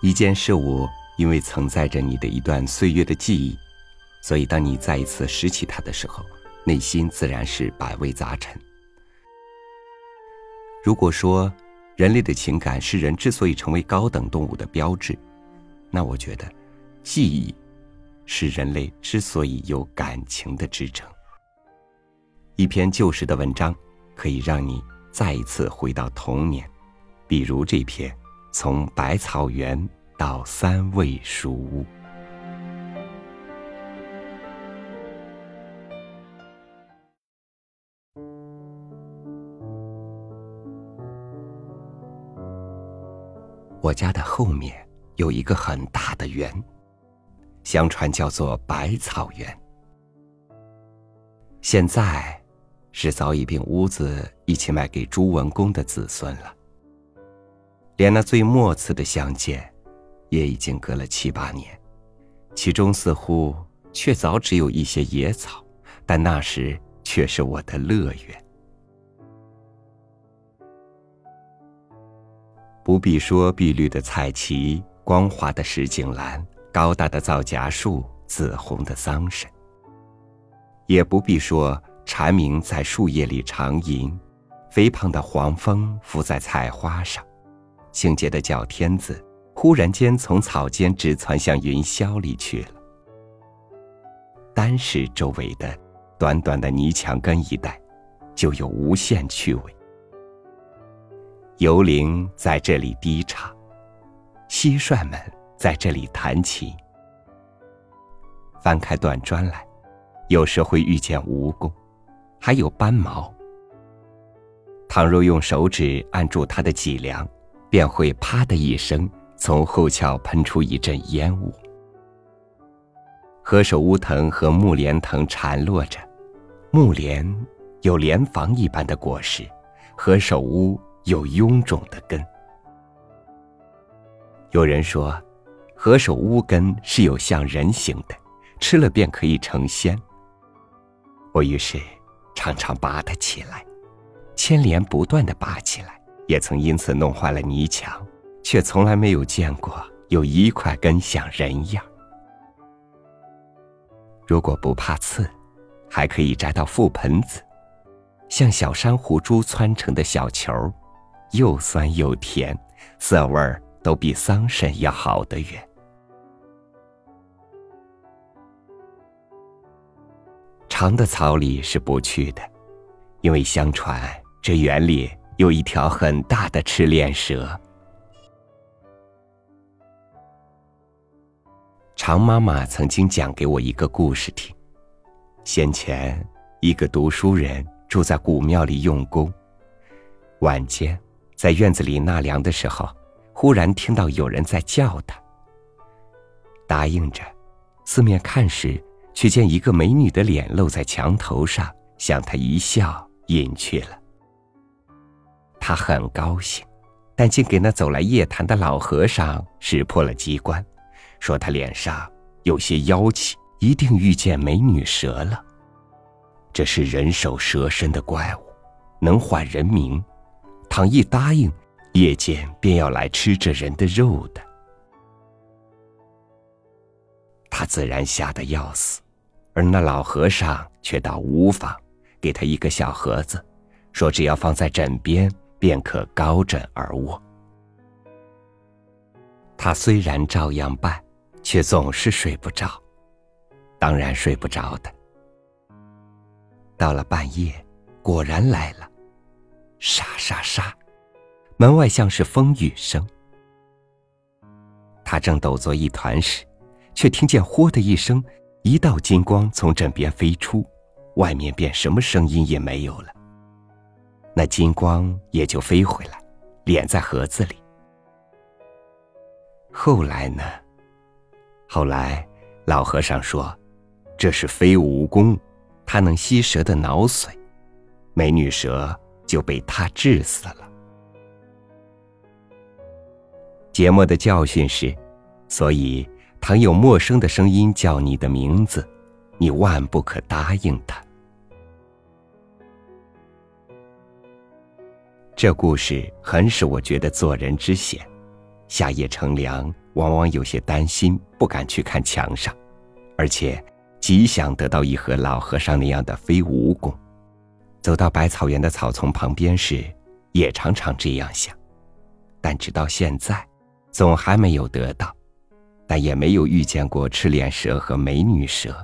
一件事物因为承载着你的一段岁月的记忆，所以当你再一次拾起它的时候，内心自然是百味杂陈。如果说人类的情感是人之所以成为高等动物的标志，那我觉得记忆是人类之所以有感情的支撑。一篇旧时的文章可以让你再一次回到童年，比如这篇。从百草园到三味书屋，我家的后面有一个很大的园，相传叫做百草园。现在是早已并屋子一起卖给朱文公的子孙了。连那最末次的相见，也已经隔了七八年，其中似乎却早只有一些野草，但那时却是我的乐园。不必说碧绿的彩旗、光滑的石井栏、高大的皂荚树、紫红的桑葚，也不必说蝉鸣在树叶里长吟，肥胖的黄蜂伏在菜花上。清洁的脚天子，忽然间从草间直窜向云霄里去了。单是周围的短短的泥墙根一带，就有无限趣味。游灵在这里低唱，蟋蟀们在这里弹琴。翻开断砖来，有时会遇见蜈蚣，还有斑毛。倘若用手指按住它的脊梁。便会啪的一声，从后窍喷出一阵烟雾。何首乌藤和木莲藤缠络着，木莲有莲房一般的果实，何首乌有臃肿的根。有人说，何首乌根是有像人形的，吃了便可以成仙。我于是常常拔它起来，牵连不断的拔起来。也曾因此弄坏了泥墙，却从来没有见过有一块根像人样。如果不怕刺，还可以摘到覆盆子，像小珊瑚珠汆成的小球，又酸又甜，色味儿都比桑葚要好得远。长的草里是不去的，因为相传这园里。有一条很大的赤练蛇。常妈妈曾经讲给我一个故事听：先前一个读书人住在古庙里用功，晚间在院子里纳凉的时候，忽然听到有人在叫他。答应着，四面看时，却见一个美女的脸露在墙头上，向他一笑，隐去了。他很高兴，但竟给那走来夜谈的老和尚识破了机关，说他脸上有些妖气，一定遇见美女蛇了。这是人首蛇身的怪物，能唤人名，倘一答应，夜间便要来吃这人的肉的。他自然吓得要死，而那老和尚却倒无妨，给他一个小盒子，说只要放在枕边。便可高枕而卧。他虽然照样办，却总是睡不着，当然睡不着的。到了半夜，果然来了，沙沙沙，门外像是风雨声。他正抖作一团时，却听见“豁”的一声，一道金光从枕边飞出，外面便什么声音也没有了。那金光也就飞回来，敛在盒子里。后来呢？后来，老和尚说，这是飞蜈蚣，它能吸蛇的脑髓，美女蛇就被它治死了。节目的教训是：所以，倘有陌生的声音叫你的名字，你万不可答应他。这故事很使我觉得做人之险，夏夜乘凉，往往有些担心，不敢去看墙上，而且极想得到一盒老和尚那样的飞蜈蚣。走到百草园的草丛旁边时，也常常这样想，但直到现在，总还没有得到，但也没有遇见过赤脸蛇和美女蛇。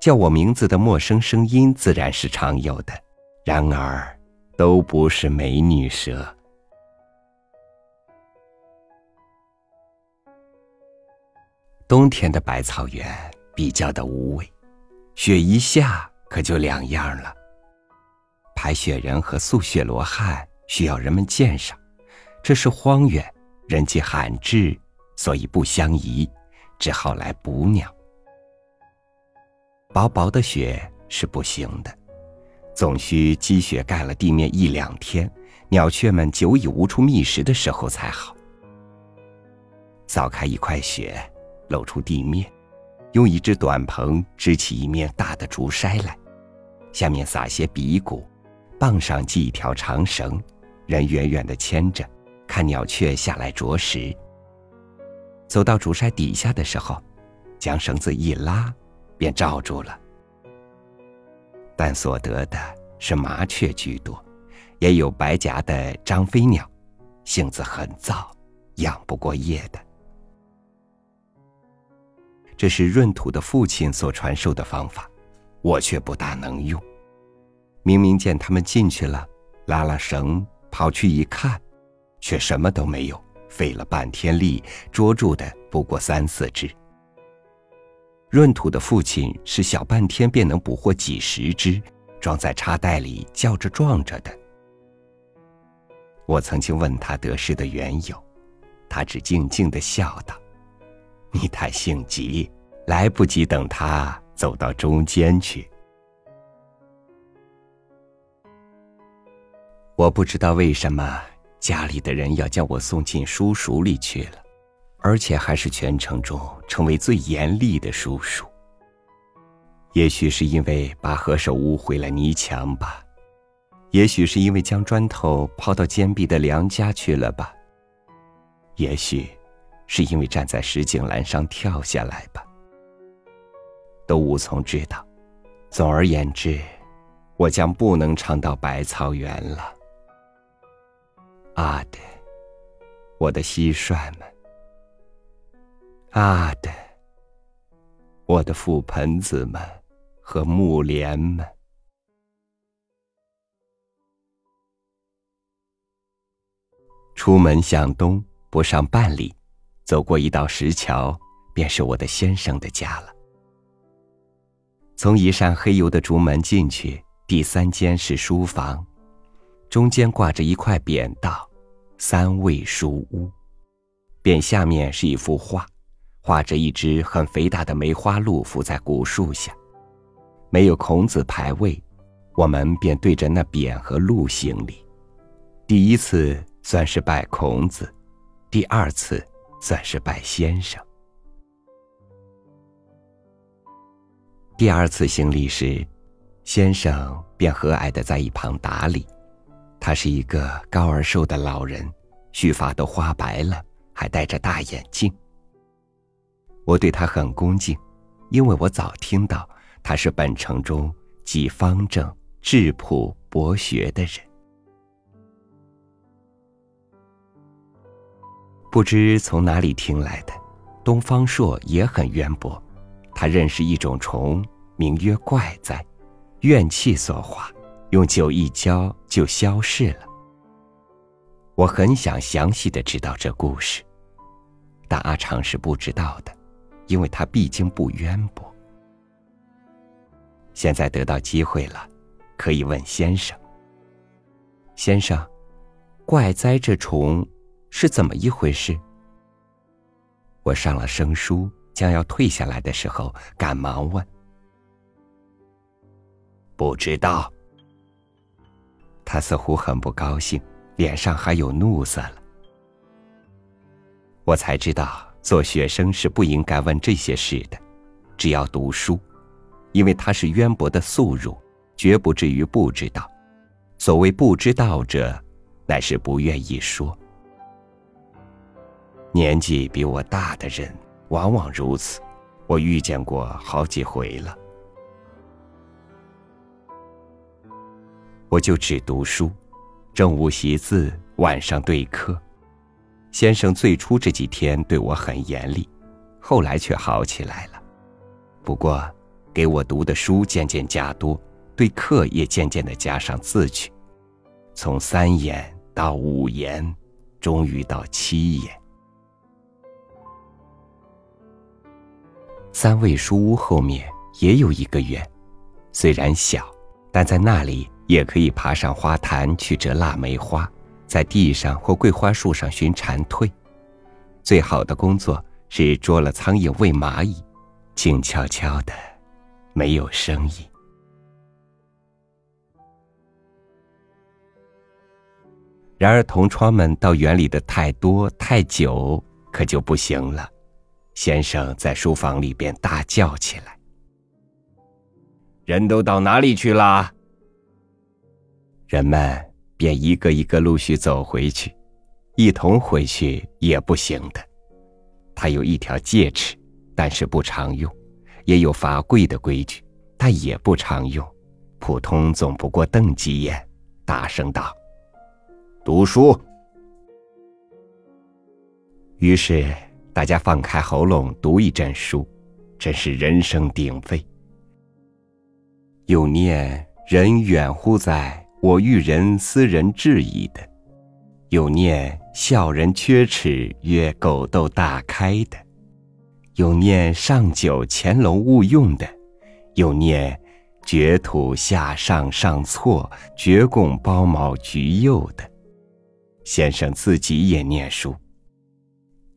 叫我名字的陌生声音自然是常有的，然而都不是美女蛇。冬天的百草园比较的无味，雪一下可就两样了。排雪人和宿雪罗汉需要人们鉴赏，这是荒原，人迹罕至，所以不相宜，只好来捕鸟。薄薄的雪是不行的，总需积雪盖了地面一两天，鸟雀们久已无处觅食的时候才好。扫开一块雪。露出地面，用一只短棚支起一面大的竹筛来，下面撒些鼻骨，棒上系一条长绳，人远远的牵着，看鸟雀下来啄食。走到竹筛底下的时候，将绳子一拉，便罩住了。但所得的是麻雀居多，也有白颊的张飞鸟，性子很躁，养不过夜的。这是闰土的父亲所传授的方法，我却不大能用。明明见他们进去了，拉拉绳，跑去一看，却什么都没有，费了半天力，捉住的不过三四只。闰土的父亲是小半天便能捕获几十只，装在插袋里，叫着撞着的。我曾经问他得失的缘由，他只静静的笑道。你太性急，来不及等他走到中间去。我不知道为什么家里的人要将我送进书塾里去了，而且还是全城中成为最严厉的叔叔。也许是因为把何首污毁了泥墙吧，也许是因为将砖头抛到坚壁的梁家去了吧，也许。是因为站在石井栏上跳下来吧，都无从知道。总而言之，我将不能唱到百草园了。阿德，我的蟋蟀们，啊的，我的覆盆子们和木莲们。出门向东，不上半里。走过一道石桥，便是我的先生的家了。从一扇黑油的竹门进去，第三间是书房，中间挂着一块匾道：“三味书屋”。匾下面是一幅画，画着一只很肥大的梅花鹿伏在古树下。没有孔子牌位，我们便对着那匾和鹿行礼。第一次算是拜孔子，第二次。算是拜先生。第二次行礼时，先生便和蔼的在一旁打理。他是一个高而瘦的老人，须发都花白了，还戴着大眼镜。我对他很恭敬，因为我早听到他是本城中极方正、质朴、博学的人。不知从哪里听来的，东方朔也很渊博。他认识一种虫，名曰怪哉，怨气所化，用酒一浇就消逝了。我很想详细的知道这故事，但阿长是不知道的，因为他毕竟不渊博。现在得到机会了，可以问先生。先生，怪哉这虫。是怎么一回事？我上了生书，将要退下来的时候，赶忙问：“不知道。”他似乎很不高兴，脸上还有怒色了。我才知道，做学生是不应该问这些事的，只要读书，因为他是渊博的宿儒，绝不至于不知道。所谓不知道者，乃是不愿意说。年纪比我大的人往往如此，我遇见过好几回了。我就只读书，正午习字，晚上对课。先生最初这几天对我很严厉，后来却好起来了。不过，给我读的书渐渐加多，对课也渐渐的加上字去，从三言到五言，终于到七言。三味书屋后面也有一个园，虽然小，但在那里也可以爬上花坛去折腊梅花，在地上或桂花树上寻蝉蜕。最好的工作是捉了苍蝇喂蚂蚁，静悄悄的，没有声音。然而同窗们到园里的太多太久，可就不行了。先生在书房里边大叫起来：“人都到哪里去了？”人们便一个一个陆续走回去，一同回去也不行的。他有一条戒尺，但是不常用；也有罚跪的规矩，但也不常用。普通总不过瞪几眼，大声道：“读书。”于是。大家放开喉咙读一阵书，真是人声鼎沸。又念人远乎哉？我欲人斯人至矣的；有念笑人缺齿曰狗窦大开的；有念上九乾隆勿用的；有念绝土下上上错绝贡包毛橘柚的。先生自己也念书，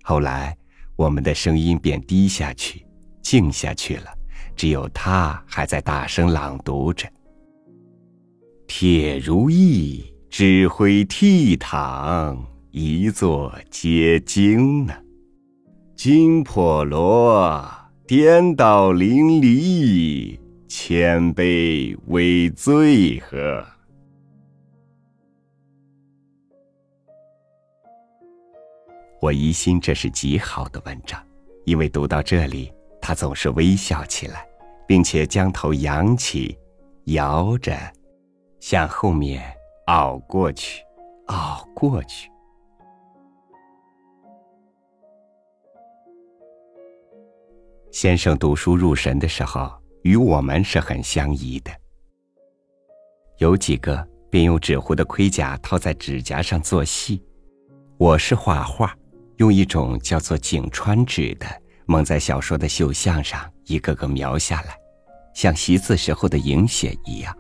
后来。我们的声音便低下去，静下去了，只有他还在大声朗读着：“铁如意，指挥倜傥，一座皆惊呢；金婆罗，颠倒淋漓，千杯为醉喝。”我疑心这是极好的文章，因为读到这里，他总是微笑起来，并且将头扬起，摇着，向后面熬过去，熬过去。先生读书入神的时候，与我们是很相宜的。有几个便用纸糊的盔甲套在指甲上做戏，我是画画。用一种叫做井川纸的蒙在小说的绣像上，一个个描下来，像习字时候的影写一样。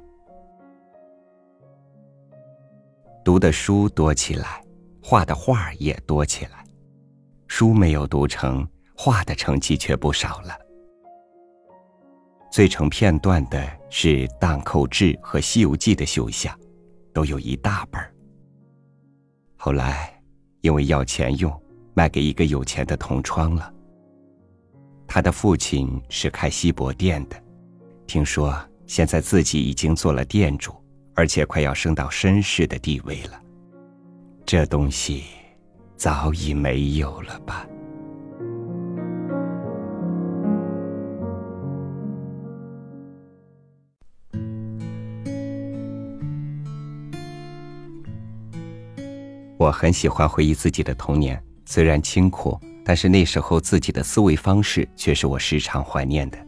读的书多起来，画的画也多起来。书没有读成，画的成绩却不少了。最成片段的是《荡寇志》和《西游记》的绣像，都有一大本后来因为要钱用。卖给一个有钱的同窗了。他的父亲是开锡箔店的，听说现在自己已经做了店主，而且快要升到绅士的地位了。这东西早已没有了吧？我很喜欢回忆自己的童年。虽然清阔，但是那时候自己的思维方式却是我时常怀念的。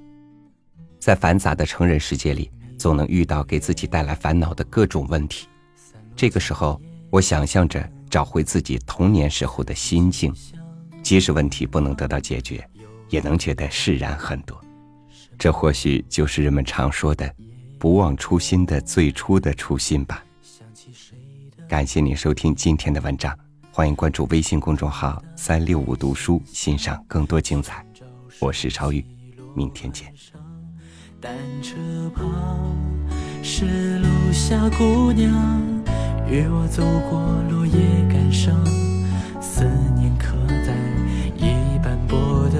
在繁杂的成人世界里，总能遇到给自己带来烦恼的各种问题。这个时候，我想象着找回自己童年时候的心境，即使问题不能得到解决，也能觉得释然很多。这或许就是人们常说的“不忘初心”的最初的初心吧。感谢您收听今天的文章。欢迎关注微信公众号“三六五读书”，欣赏更多精彩。我是超宇，明天见。单车旁是路下姑娘，与我走过落叶感伤，思念刻在已斑驳的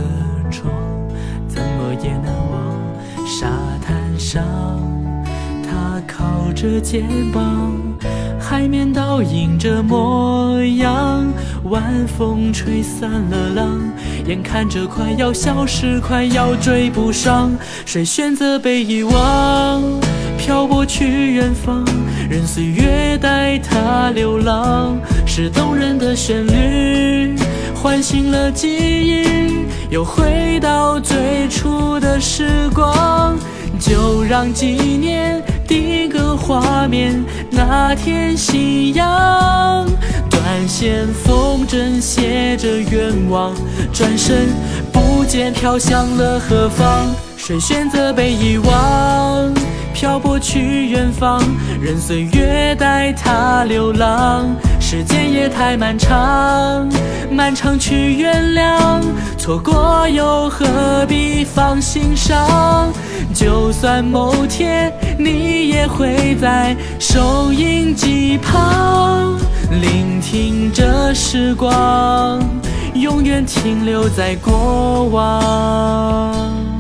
窗，怎么也难忘。沙滩上，她靠着肩膀。海面倒映着模样，晚风吹散了浪，眼看着快要消失，快要追不上，谁选择被遗忘？漂泊去远方，任岁月带他流浪，是动人的旋律，唤醒了记忆，又回到最初的时光，就让纪念定格画面。那天夕阳，断线风筝写着愿望，转身不见飘向了何方？谁选择被遗忘？漂泊去远方，任岁月带他流浪。时间也太漫长，漫长去原谅，错过又何必放心上？就算某天你也会在收音机旁，聆听着时光，永远停留在过往。